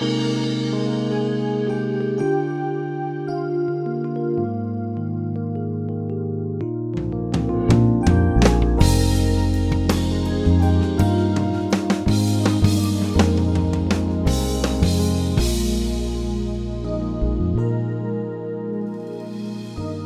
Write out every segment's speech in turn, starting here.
Música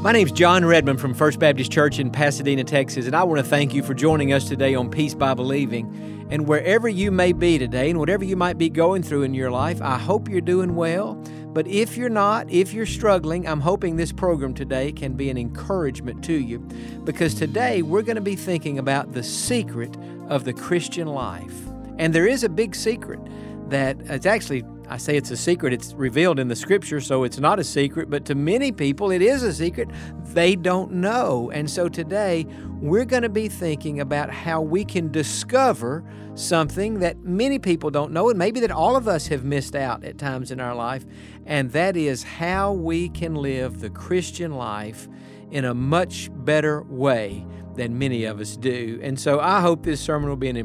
My name's Jon Redmond from First Baptist Church in Pasadena, Texas, and I want to thank you for joining us today on Peace by Believing. And wherever you may be today and whatever you might be going through in your life, I hope you're doing well. But if you're not, if you're struggling, I'm hoping this program today can be an encouragement to you because today we're going to be thinking about the secret of the Christian life. And there is a big secret that it's actually I say it's a secret. It's revealed in the scripture, so it's not a secret, but to many people it is a secret. They don't know. And so today we're going to be thinking about how we can discover something that many people don't know, and maybe that all of us have missed out at times in our life, and that is how we can live the Christian life in a much better way than many of us do. And so I hope this sermon will be an,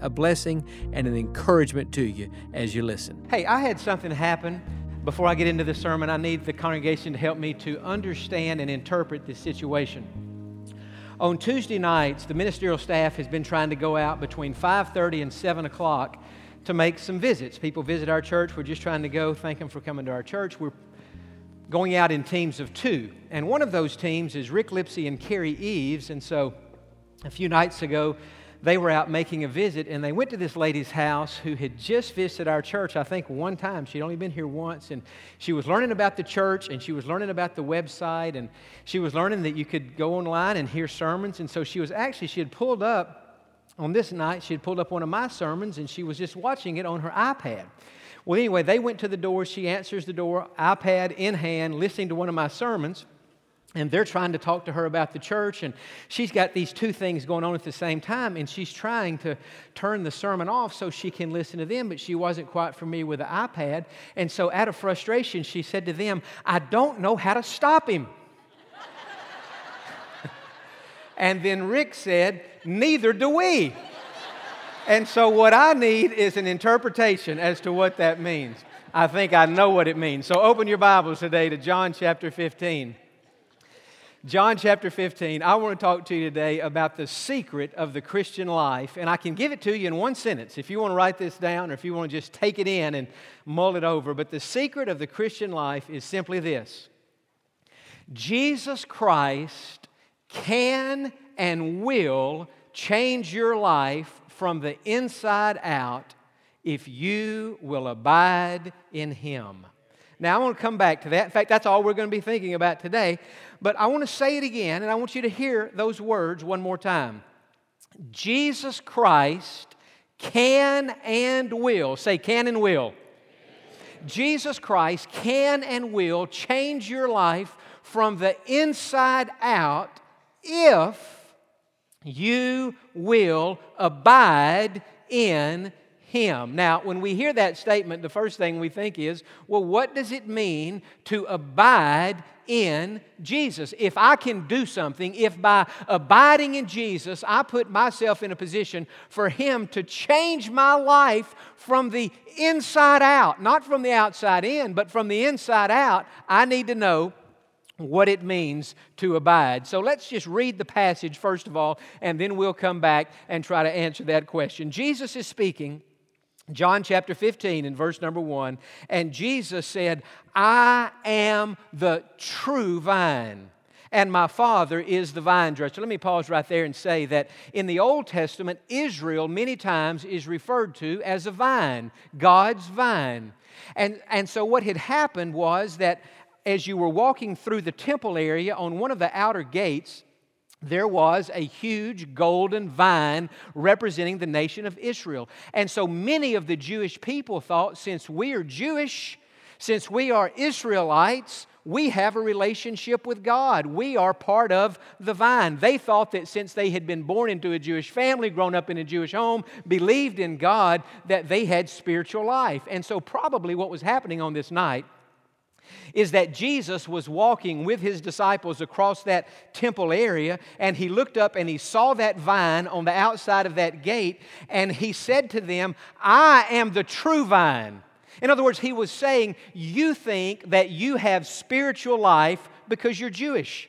a blessing and an encouragement to you as you listen. Hey, I had something happen. Before I get into the sermon, I need the congregation to help me to understand and interpret this situation. On Tuesday nights, the ministerial staff has been trying to go out between 5:30 and 7 o'clock to make some visits. People visit our church. We're just trying to go. Thank them for coming to our church. We're going out in teams of two. And one of those teams is Rick Lipsy and Carrie Eves. And so a few nights ago, they were out making a visit and they went to this lady's house who had just visited our church, I think one time. She'd only been here once. And she was learning about the church and she was learning about the website and she was learning that you could go online and hear sermons. And so she was actually, she had pulled up on this night, she had pulled up one of my sermons and she was just watching it on her iPad. Well, anyway, they went to the door. She answers the door, iPad in hand, listening to one of my sermons. And they're trying to talk to her about the church, and she's got these two things going on at the same time, and she's trying to turn the sermon off so she can listen to them, but she wasn't quite familiar with the iPad. And so, out of frustration, she said to them, I don't know how to stop him. and then Rick said, Neither do we. And so, what I need is an interpretation as to what that means. I think I know what it means. So, open your Bibles today to John chapter 15. John chapter 15. I want to talk to you today about the secret of the Christian life. And I can give it to you in one sentence if you want to write this down or if you want to just take it in and mull it over. But the secret of the Christian life is simply this Jesus Christ can and will change your life from the inside out if you will abide in Him. Now, I want to come back to that. In fact, that's all we're going to be thinking about today. But I want to say it again, and I want you to hear those words one more time. Jesus Christ can and will, say can and will. Jesus Christ can and will change your life from the inside out if you will abide in him. Now, when we hear that statement, the first thing we think is, well, what does it mean to abide in Jesus? If I can do something, if by abiding in Jesus, I put myself in a position for Him to change my life from the inside out, not from the outside in, but from the inside out, I need to know what it means to abide. So let's just read the passage first of all, and then we'll come back and try to answer that question. Jesus is speaking. John chapter 15 and verse number 1. And Jesus said, I am the true vine, and my Father is the vine dresser. Let me pause right there and say that in the Old Testament, Israel many times is referred to as a vine, God's vine. And, and so what had happened was that as you were walking through the temple area on one of the outer gates, there was a huge golden vine representing the nation of Israel. And so many of the Jewish people thought since we are Jewish, since we are Israelites, we have a relationship with God. We are part of the vine. They thought that since they had been born into a Jewish family, grown up in a Jewish home, believed in God, that they had spiritual life. And so, probably what was happening on this night is that Jesus was walking with his disciples across that temple area, and he looked up and he saw that vine on the outside of that gate, and he said to them, I am the true vine. In other words, he was saying, You think that you have spiritual life because you're Jewish.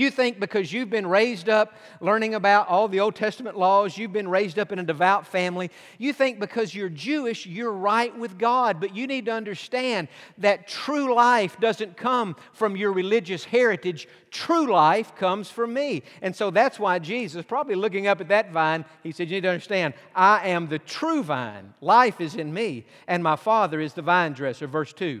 You think because you've been raised up learning about all the Old Testament laws, you've been raised up in a devout family, you think because you're Jewish, you're right with God. But you need to understand that true life doesn't come from your religious heritage. True life comes from me. And so that's why Jesus, probably looking up at that vine, he said, You need to understand, I am the true vine. Life is in me, and my Father is the vine dresser. Verse 2.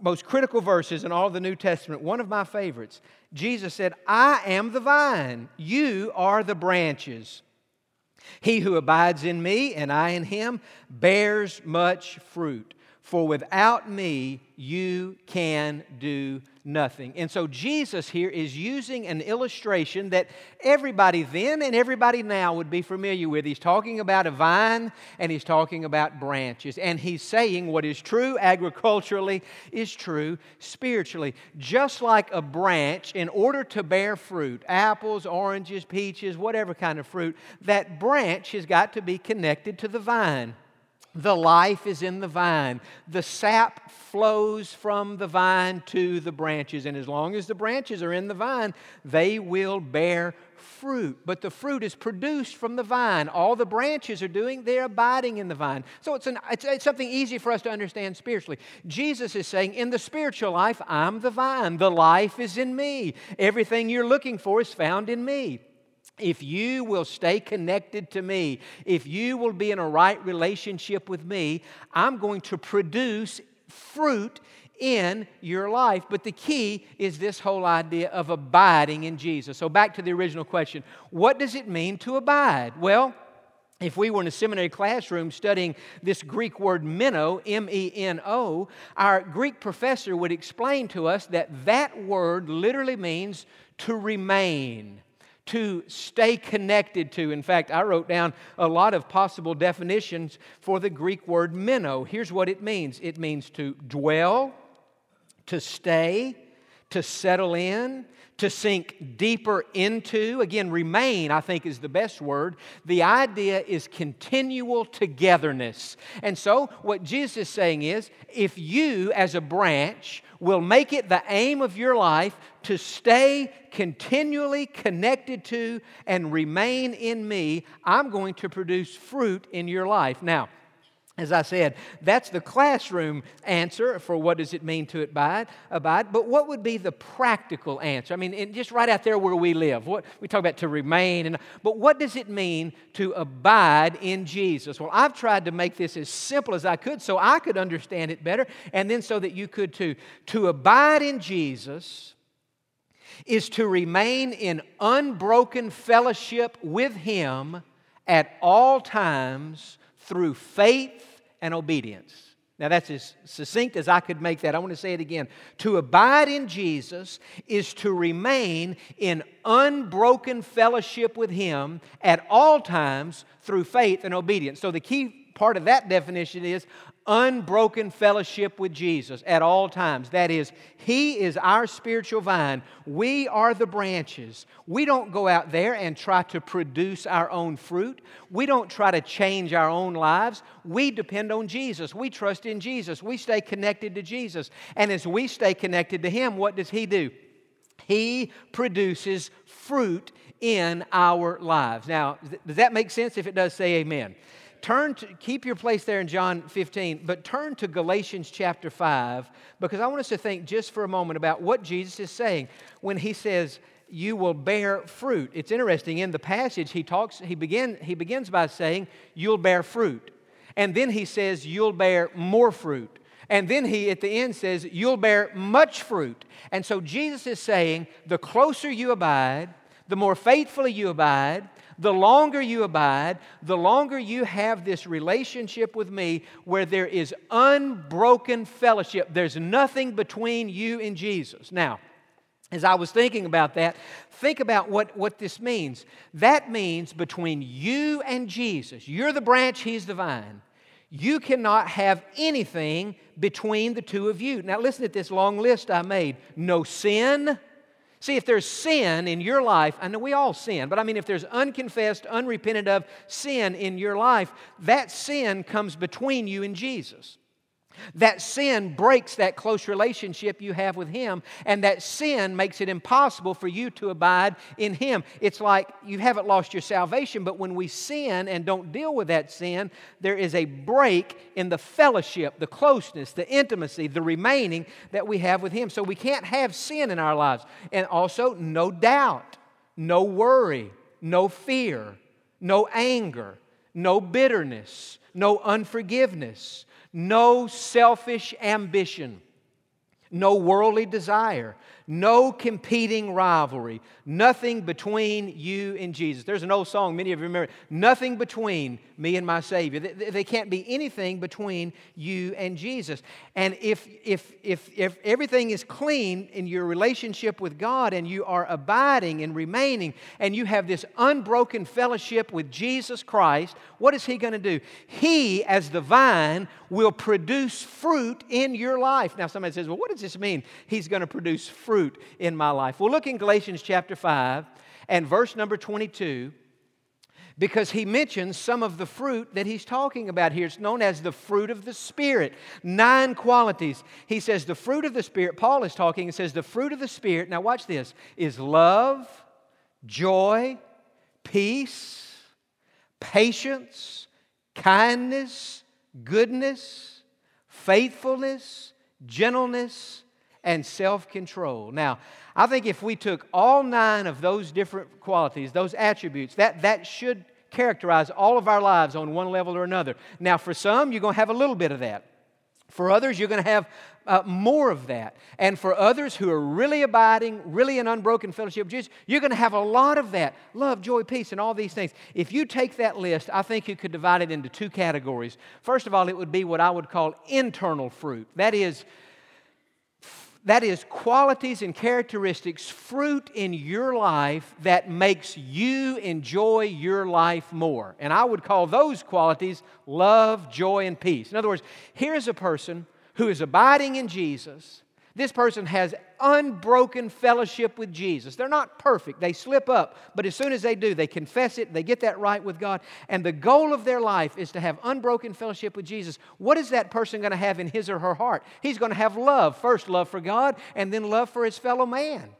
most critical verses in all the New Testament, one of my favorites. Jesus said, I am the vine, you are the branches. He who abides in me and I in him bears much fruit. For without me, you can do nothing. And so Jesus here is using an illustration that everybody then and everybody now would be familiar with. He's talking about a vine and he's talking about branches. And he's saying what is true agriculturally is true spiritually. Just like a branch, in order to bear fruit, apples, oranges, peaches, whatever kind of fruit, that branch has got to be connected to the vine. The life is in the vine. The sap flows from the vine to the branches. And as long as the branches are in the vine, they will bear fruit. But the fruit is produced from the vine. All the branches are doing, they're abiding in the vine. So it's, an, it's, it's something easy for us to understand spiritually. Jesus is saying, in the spiritual life, I'm the vine. The life is in me. Everything you're looking for is found in me if you will stay connected to me, if you will be in a right relationship with me, I'm going to produce fruit in your life. But the key is this whole idea of abiding in Jesus. So, back to the original question what does it mean to abide? Well, if we were in a seminary classroom studying this Greek word meno, M E N O, our Greek professor would explain to us that that word literally means to remain to stay connected to. In fact, I wrote down a lot of possible definitions for the Greek word meno. Here's what it means it means to dwell, to stay, to settle in, to sink deeper into. Again, remain, I think, is the best word. The idea is continual togetherness. And so, what Jesus is saying is if you, as a branch, will make it the aim of your life to stay continually connected to and remain in me, I'm going to produce fruit in your life. Now, as I said, that's the classroom answer for what does it mean to abide. abide. But what would be the practical answer? I mean, just right out there where we live. What, we talk about to remain, and, but what does it mean to abide in Jesus? Well, I've tried to make this as simple as I could so I could understand it better, and then so that you could too. To abide in Jesus is to remain in unbroken fellowship with Him at all times through faith and obedience. Now, that's as succinct as I could make that. I want to say it again. To abide in Jesus is to remain in unbroken fellowship with Him at all times through faith and obedience. So, the key part of that definition is unbroken fellowship with Jesus at all times. That is, He is our spiritual vine. We are the branches. We don't go out there and try to produce our own fruit. We don't try to change our own lives. We depend on Jesus. We trust in Jesus. We stay connected to Jesus. And as we stay connected to Him, what does He do? He produces fruit in our lives. Now, does that make sense? If it does, say amen turn to, keep your place there in John 15, but turn to Galatians chapter 5, because I want us to think just for a moment about what Jesus is saying when he says, you will bear fruit. It's interesting in the passage he talks he begin he begins by saying you'll bear fruit. And then he says you'll bear more fruit. And then he at the end says you'll bear much fruit. And so Jesus is saying the closer you abide, the more faithfully you abide, The longer you abide, the longer you have this relationship with me where there is unbroken fellowship. There's nothing between you and Jesus. Now, as I was thinking about that, think about what, what this means. That means between you and Jesus, you're the branch, He's the vine. You cannot have anything between the two of you. Now, listen to this long list I made no sin. See, if there's sin in your life, I know we all sin, but I mean, if there's unconfessed, unrepented of sin in your life, that sin comes between you and Jesus. That sin breaks that close relationship you have with Him, and that sin makes it impossible for you to abide in Him. It's like you haven't lost your salvation, but when we sin and don't deal with that sin, there is a break in the fellowship, the closeness, the intimacy, the remaining that we have with Him. So we can't have sin in our lives. And also, no doubt, no worry, no fear, no anger, no bitterness, no unforgiveness no selfish ambition, no worldly desire, no competing rivalry, nothing between you and Jesus. There's an old song, many of you remember, nothing between me and my Savior. They can't be anything between you and Jesus. And if, if, if, if everything is clean in your relationship with God and you are abiding and remaining and you have this unbroken fellowship with Jesus Christ, what is He going to do? He, as the vine, will produce fruit in your life. Now, somebody says, well, what does this mean? He's going to produce fruit in my life. Well, look in Galatians chapter 5 and verse number 22 because he mentions some of the fruit that he's talking about here. It's known as the fruit of the Spirit. Nine qualities. He says the fruit of the Spirit, Paul is talking, and says the fruit of the Spirit, now watch this, is love, joy, peace, patience, kindness, goodness, faithfulness, gentleness, and self control. Now, I think if we took all nine of those different qualities, those attributes, that, that should characterize all of our lives on one level or another. Now, for some, you're going to have a little bit of that. For others, you're going to have uh, more of that. And for others who are really abiding, really in unbroken fellowship with Jesus, you're going to have a lot of that love, joy, peace, and all these things. If you take that list, I think you could divide it into two categories. First of all, it would be what I would call internal fruit. That is, that is qualities and characteristics, fruit in your life that makes you enjoy your life more. And I would call those qualities love, joy, and peace. In other words, here's a person who is abiding in Jesus this person has unbroken fellowship with Jesus. They're not perfect, they slip up, but as soon as they do, they confess it, they get that right with God, and the goal of their life is to have unbroken fellowship with Jesus. What is that person going to have in his or her heart? He's going to have love first, love for God, and then love for his fellow man.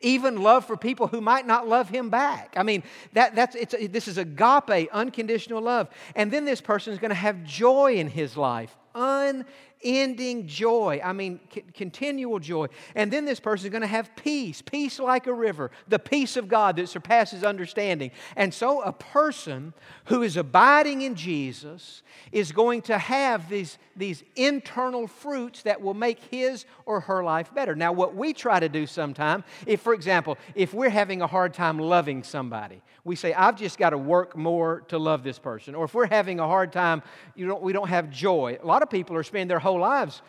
Even love for people who might not love him back. I mean, that, that's, it's, this is agape, unconditional love. And then this person is going to have joy in his life, unending joy. I mean, c- continual joy. And then this person is going to have peace, peace like a river, the peace of God that surpasses understanding. And so, a person who is abiding in Jesus is going to have these, these internal fruits that will make his or her life better. Now, what we try to do sometime, if, for example, if we're having a hard time loving somebody, we say, I've just got to work more to love this person. Or if we're having a hard time, you don't, we don't have joy. A lot of people are spending their whole lives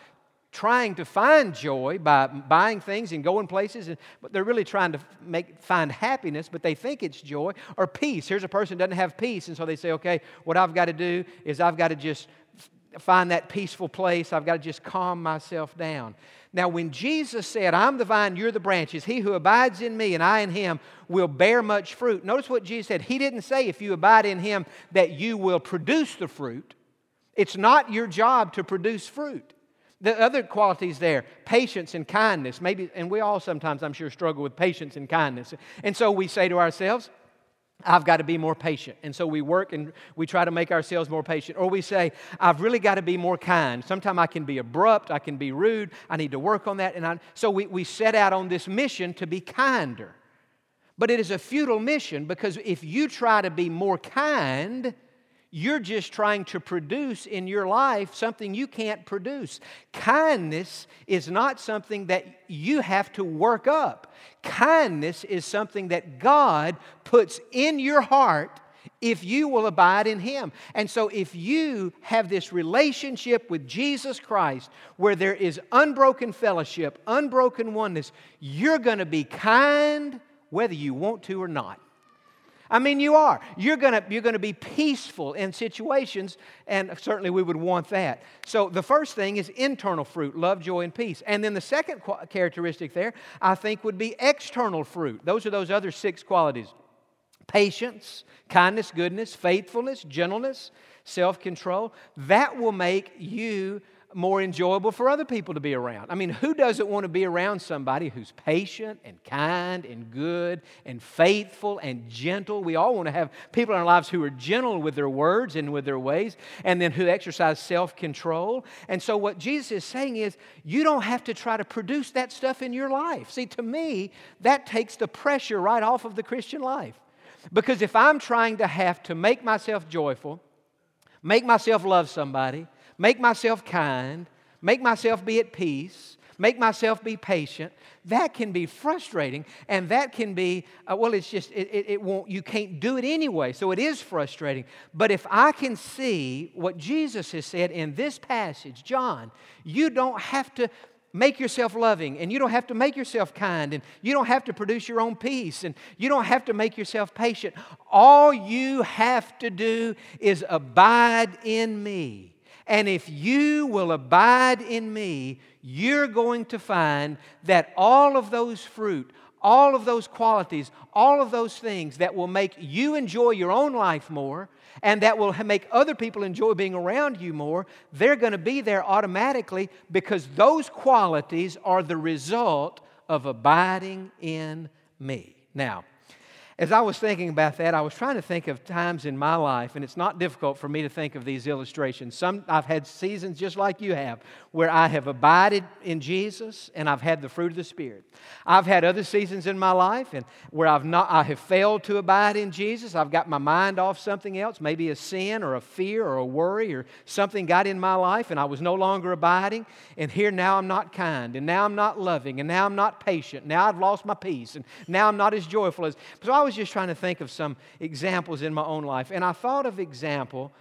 trying to find joy by buying things and going places, and, but they're really trying to make, find happiness, but they think it's joy or peace. Here's a person doesn't have peace, and so they say, okay, what I've got to do is I've got to just find that peaceful place. I've got to just calm myself down. Now, when Jesus said, I'm the vine, you're the branches, he who abides in me and I in him will bear much fruit. Notice what Jesus said. He didn't say, if you abide in him, that you will produce the fruit. It's not your job to produce fruit. The other qualities there, patience and kindness, maybe, and we all sometimes, I'm sure, struggle with patience and kindness. And so we say to ourselves, I've got to be more patient. And so we work and we try to make ourselves more patient. Or we say, I've really got to be more kind. Sometimes I can be abrupt, I can be rude, I need to work on that. And I, so we, we set out on this mission to be kinder. But it is a futile mission because if you try to be more kind, you're just trying to produce in your life something you can't produce. Kindness is not something that you have to work up. Kindness is something that God puts in your heart if you will abide in Him. And so, if you have this relationship with Jesus Christ where there is unbroken fellowship, unbroken oneness, you're going to be kind whether you want to or not. I mean, you are. You're going to you're to be peaceful in situations, and certainly we would want that. So, the first thing is internal fruit love, joy, and peace. And then the second characteristic there, I think, would be external fruit. Those are those other six qualities patience, kindness, goodness, faithfulness, gentleness, self control. That will make you more enjoyable for other people to be around. I mean, who doesn't want to be around somebody who's patient and kind and good and faithful and gentle? We all want to have people in our lives who are gentle with their words and with their ways, and then who exercise self control. And so, what Jesus is saying is, you don't have to try to produce that stuff in your life. See, to me, that takes the pressure right off of the Christian life. Because if I'm trying to have to make myself joyful, make myself love somebody, make myself kind, make myself be at peace, make myself be patient, that can be frustrating and that can be uh, well it's just it, it, it, won't you can't do it anyway so it is frustrating. But if i can see what jesus has said in this passage john you don't have to make yourself loving and you don't have to make yourself kind and you don't have to produce your own peace and you don't have to make yourself patient. All you have to do is abide in me and if you will abide in me, you're going to find that all of those fruit, all of those qualities, all of those things that will make you enjoy your own life more and that will make other people enjoy being around you more, they're going to be there automatically because those qualities are the result of abiding in me. Now, as I was thinking about that, I was trying to think of times in my life, and it's not difficult for me to think of these illustrations. Some I've had seasons just like you have, where I have abided in Jesus and I've had the fruit of the Spirit. I've had other seasons in my life and where I've not I have failed to abide in Jesus. I've got my mind off something else, maybe a sin or a fear or a worry or something got in my life and I was no longer abiding. And here now I'm not kind, and now I'm not loving, and now I'm not patient. Now I've lost my peace, and now I'm not as joyful as. So I was just trying to think of some examples in my own life. And I thought of example,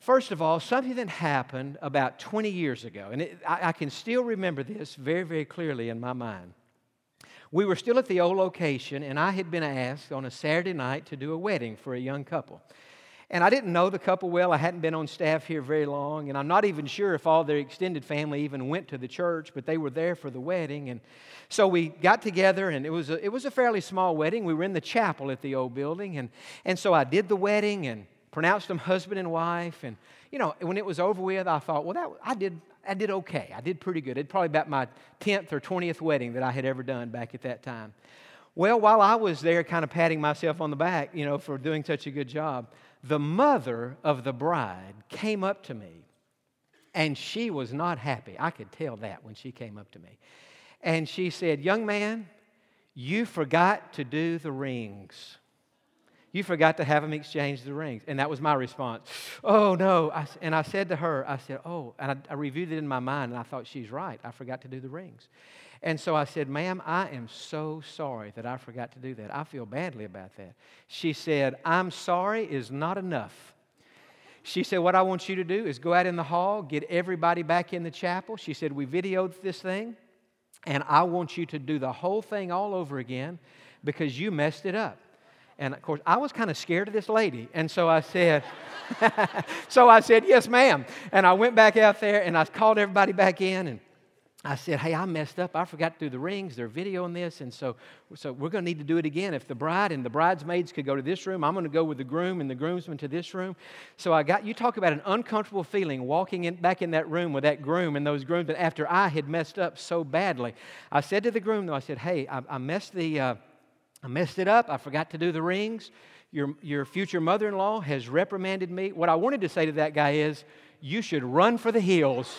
first of all, something that happened about 20 years ago. And it, I, I can still remember this very, very clearly in my mind. We were still at the old location, and I had been asked on a Saturday night to do a wedding for a young couple. And I didn't know the couple well. I hadn't been on staff here very long. And I'm not even sure if all their extended family even went to the church, but they were there for the wedding. And so we got together, and it was a, it was a fairly small wedding. We were in the chapel at the old building. And, and so I did the wedding and pronounced them husband and wife. And, you know, when it was over with, I thought, well, that, I, did, I did okay. I did pretty good. It's probably about my 10th or 20th wedding that I had ever done back at that time. Well, while I was there kind of patting myself on the back, you know, for doing such a good job, the mother of the bride came up to me and she was not happy. I could tell that when she came up to me. And she said, Young man, you forgot to do the rings. You forgot to have them exchange the rings. And that was my response. Oh, no. I, and I said to her, I said, Oh, and I, I reviewed it in my mind and I thought, She's right. I forgot to do the rings. And so I said, Ma'am, I am so sorry that I forgot to do that. I feel badly about that. She said, I'm sorry is not enough. She said, What I want you to do is go out in the hall, get everybody back in the chapel. She said, We videoed this thing, and I want you to do the whole thing all over again because you messed it up. And of course, I was kind of scared of this lady. And so I said, So I said, Yes, ma'am. And I went back out there and I called everybody back in and I said, Hey, I messed up. I forgot to do the rings. They're videoing this. And so, so we're going to need to do it again. If the bride and the bridesmaids could go to this room, I'm going to go with the groom and the groomsmen to this room. So I got, you talk about an uncomfortable feeling walking in, back in that room with that groom and those grooms after I had messed up so badly. I said to the groom, though, I said, Hey, I, I messed the, uh, I messed it up. I forgot to do the rings. Your, your future mother in law has reprimanded me. What I wanted to say to that guy is, You should run for the hills.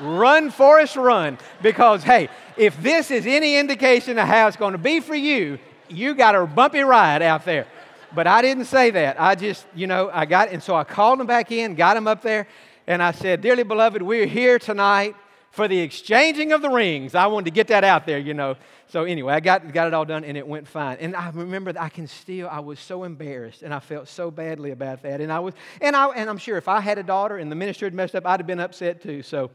Run, Forrest, run. Because, hey, if this is any indication of how it's going to be for you, you got a bumpy ride out there. But I didn't say that. I just, you know, I got, and so I called him back in, got him up there, and I said, Dearly beloved, we're here tonight for the exchanging of the rings. I wanted to get that out there, you know. So anyway, I got, got it all done and it went fine. And I remember I can still, I was so embarrassed and I felt so badly about that. And I was, and I, and I'm sure if I had a daughter and the minister had messed up, I'd have been upset too. So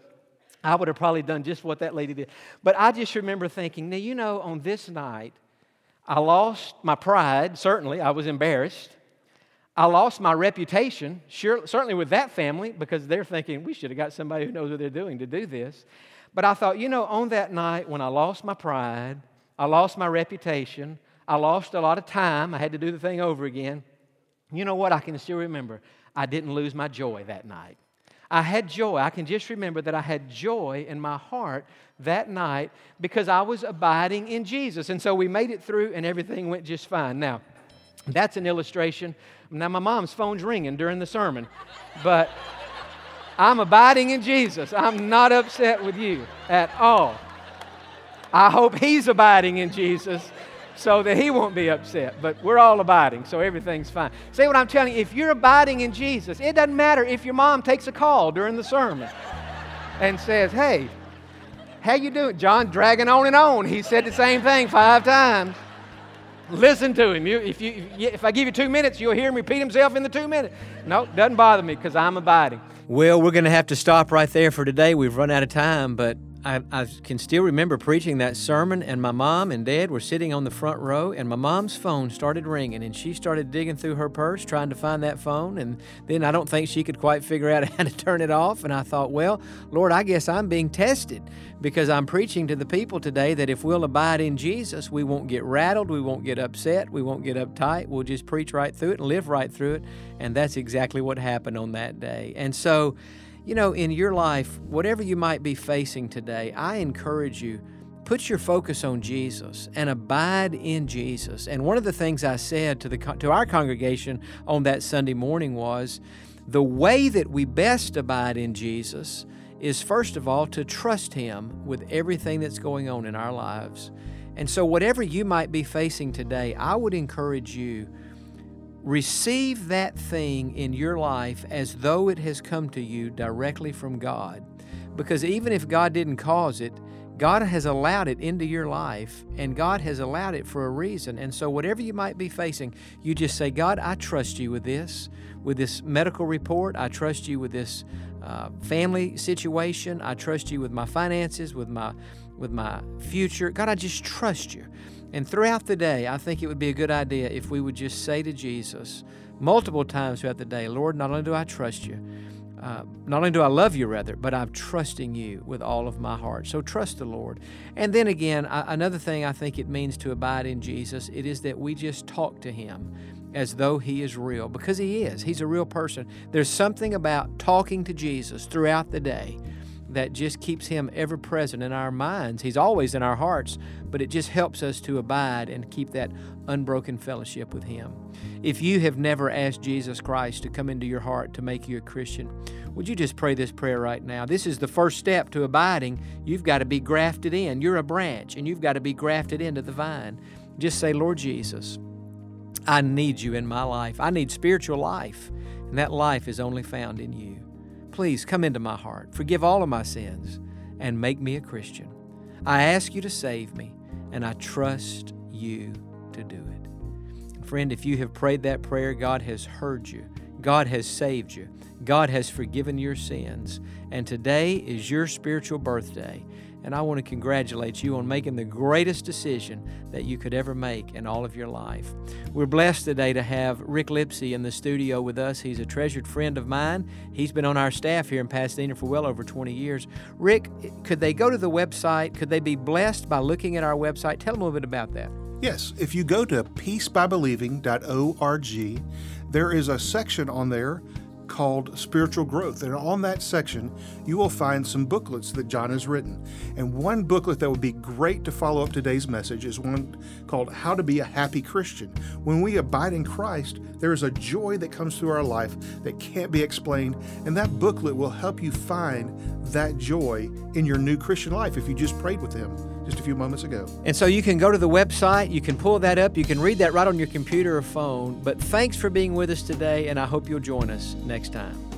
I would have probably done just what that lady did. But I just remember thinking, now, you know, on this night, I lost my pride, certainly. I was embarrassed. I lost my reputation, sure, certainly with that family, because they're thinking, we should have got somebody who knows what they're doing to do this. But I thought, you know, on that night when I lost my pride, I lost my reputation, I lost a lot of time, I had to do the thing over again. You know what? I can still remember. I didn't lose my joy that night. I had joy. I can just remember that I had joy in my heart that night because I was abiding in Jesus. And so we made it through and everything went just fine. Now, that's an illustration. Now, my mom's phone's ringing during the sermon, but I'm abiding in Jesus. I'm not upset with you at all. I hope he's abiding in Jesus so that he won't be upset. But we're all abiding, so everything's fine. See what I'm telling you? If you're abiding in Jesus, it doesn't matter if your mom takes a call during the sermon and says, "Hey, how you doing?" Jon dragging on and on. He said the same thing five times. Listen to him. You, if, you, if I give you two minutes, you'll hear him repeat himself in the two minutes. No, doesn't bother me because I'm abiding. Well, we're going to have to stop right there for today. We've run out of time, but I, I, can still remember preaching that sermon, and my mom and dad were sitting on the front row, and my mom's phone started ringing, and she started digging through her purse trying to find that phone. And then I don't think she could quite figure out how to turn it off. And I thought, well, Lord, I guess I'm being tested because I'm preaching to the people today that if we'll abide in Jesus, we won't get rattled, we won't get upset, we won't get uptight. We'll just preach right through it and live right through it. And that's exactly what happened on that day. And so, you know, in your life, whatever you might be facing today, I encourage you put your focus on Jesus and abide in Jesus. And one of the things I said to the to our congregation on that Sunday morning was the way that we best abide in Jesus is first of all to trust him with everything that's going on in our lives. And so whatever you might be facing today, I would encourage you Receive that thing in your life as though it has come to you directly from God. Because even if God didn't cause it, God has allowed it into your life, and God has allowed it for a reason. And so, whatever you might be facing, you just say, God, I trust you with this, with this medical report. I trust you with this uh, family situation. I trust you with my finances, with my with my future. God, I just trust you. And throughout the day, I think it would be a good idea if we would just say to Jesus multiple times throughout the day, Lord, not only do I trust you, uh, not only do I love you, rather, but I'm trusting you with all of my heart. So trust the Lord. And then again, I, another thing I think it means to abide in Jesus, it is that we just talk to Him as though He is real, because He is. He's a real person. There's something about talking to Jesus throughout the day that just keeps Him ever present in our minds. He's always in our hearts, but it just helps us to abide and keep that unbroken fellowship with Him. If you have never asked Jesus Christ to come into your heart to make you a Christian, would you just pray this prayer right now? This is the first step to abiding. You've got to be grafted in. You're a branch, and you've got to be grafted into the vine. Just say, Lord Jesus, I need you in my life. I need spiritual life, and that life is only found in you. Please come into my heart, forgive all of my sins, and make me a Christian. I ask you to save me, and I trust you to do it. Friend, if you have prayed that prayer, God has heard you. God has saved you. God has forgiven your sins. And today is your spiritual birthday. And I want to congratulate you on making the greatest decision that you could ever make in all of your life. We're blessed today to have Rick Lipsey in the studio with us. He's a treasured friend of mine. He's been on our staff here in Pasadena for well over 20 years. Rick, could they go to the website? Could they be blessed by looking at our website? Tell them a little bit about that. Yes, if you go to peacebybelieving.org, there is a section on there called Spiritual Growth. And on that section, you will find some booklets that Jon has written. And one booklet that would be great to follow up today's message is one called How to Be a Happy Christian. When we abide in Christ, there is a joy that comes through our life that can't be explained. And that booklet will help you find that joy in your new Christian life if you just prayed with Him just a few moments ago. And so you can go to the website, you can pull that up, you can read that right on your computer or phone. But thanks for being with us today, and I hope you'll join us next time.